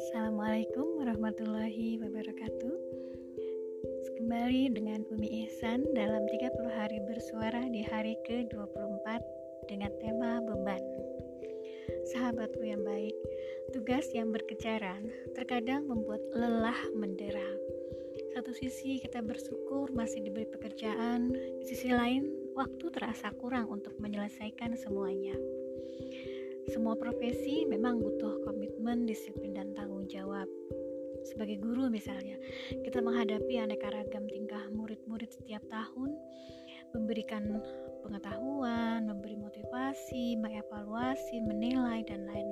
Assalamualaikum warahmatullahi wabarakatuh. Kembali dengan Umi Ihsan dalam 30 hari bersuara di hari ke-24 dengan tema beban. Sahabatku yang baik, tugas yang berkejaran terkadang membuat lelah mendera Satu sisi kita bersyukur masih diberi pekerjaan, di sisi lain waktu terasa kurang untuk menyelesaikan semuanya. Semua profesi memang butuh komitmen, disiplin, dan tanggung jawab. Sebagai guru misalnya, kita menghadapi aneka ragam tingkah murid-murid setiap tahun, memberikan pengetahuan, memberi motivasi, mengevaluasi, menilai, dan lain-lain.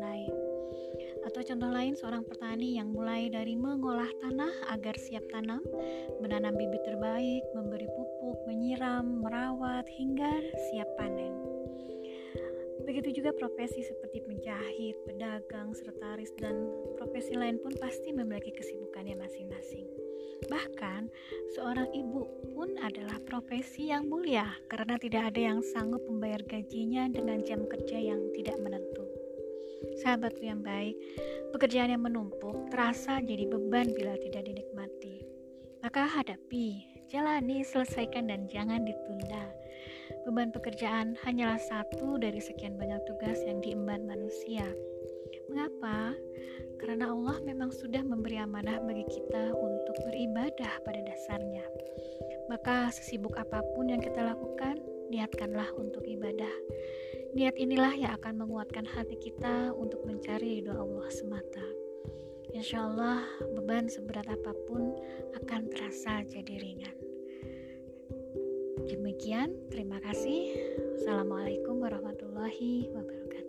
Contoh lain seorang petani yang mulai dari mengolah tanah agar siap tanam, menanam bibit terbaik, memberi pupuk, menyiram, merawat hingga siap panen. Begitu juga profesi seperti penjahit, pedagang, sekretaris, dan profesi lain pun pasti memiliki kesibukannya masing-masing. Bahkan, seorang ibu pun adalah profesi yang mulia karena tidak ada yang sanggup membayar gajinya dengan jam kerja yang tidak menentu. Sahabatku yang baik, pekerjaan yang menumpuk terasa jadi beban bila tidak dinikmati. Maka hadapi, jalani, selesaikan dan jangan ditunda. Beban pekerjaan hanyalah satu dari sekian banyak tugas yang diemban manusia. Mengapa? Karena Allah memang sudah memberi amanah bagi kita untuk beribadah pada dasarnya. Maka sesibuk apa pun yang kita lakukan, niatkanlah untuk ibadah. Niat inilah yang akan menguatkan hati kita untuk mencari ridho Allah semata. Insya Allah beban seberat apa pun akan terasa jadi ringan. Demikian, terima kasih. Assalamualaikum warahmatullahi wabarakatuh.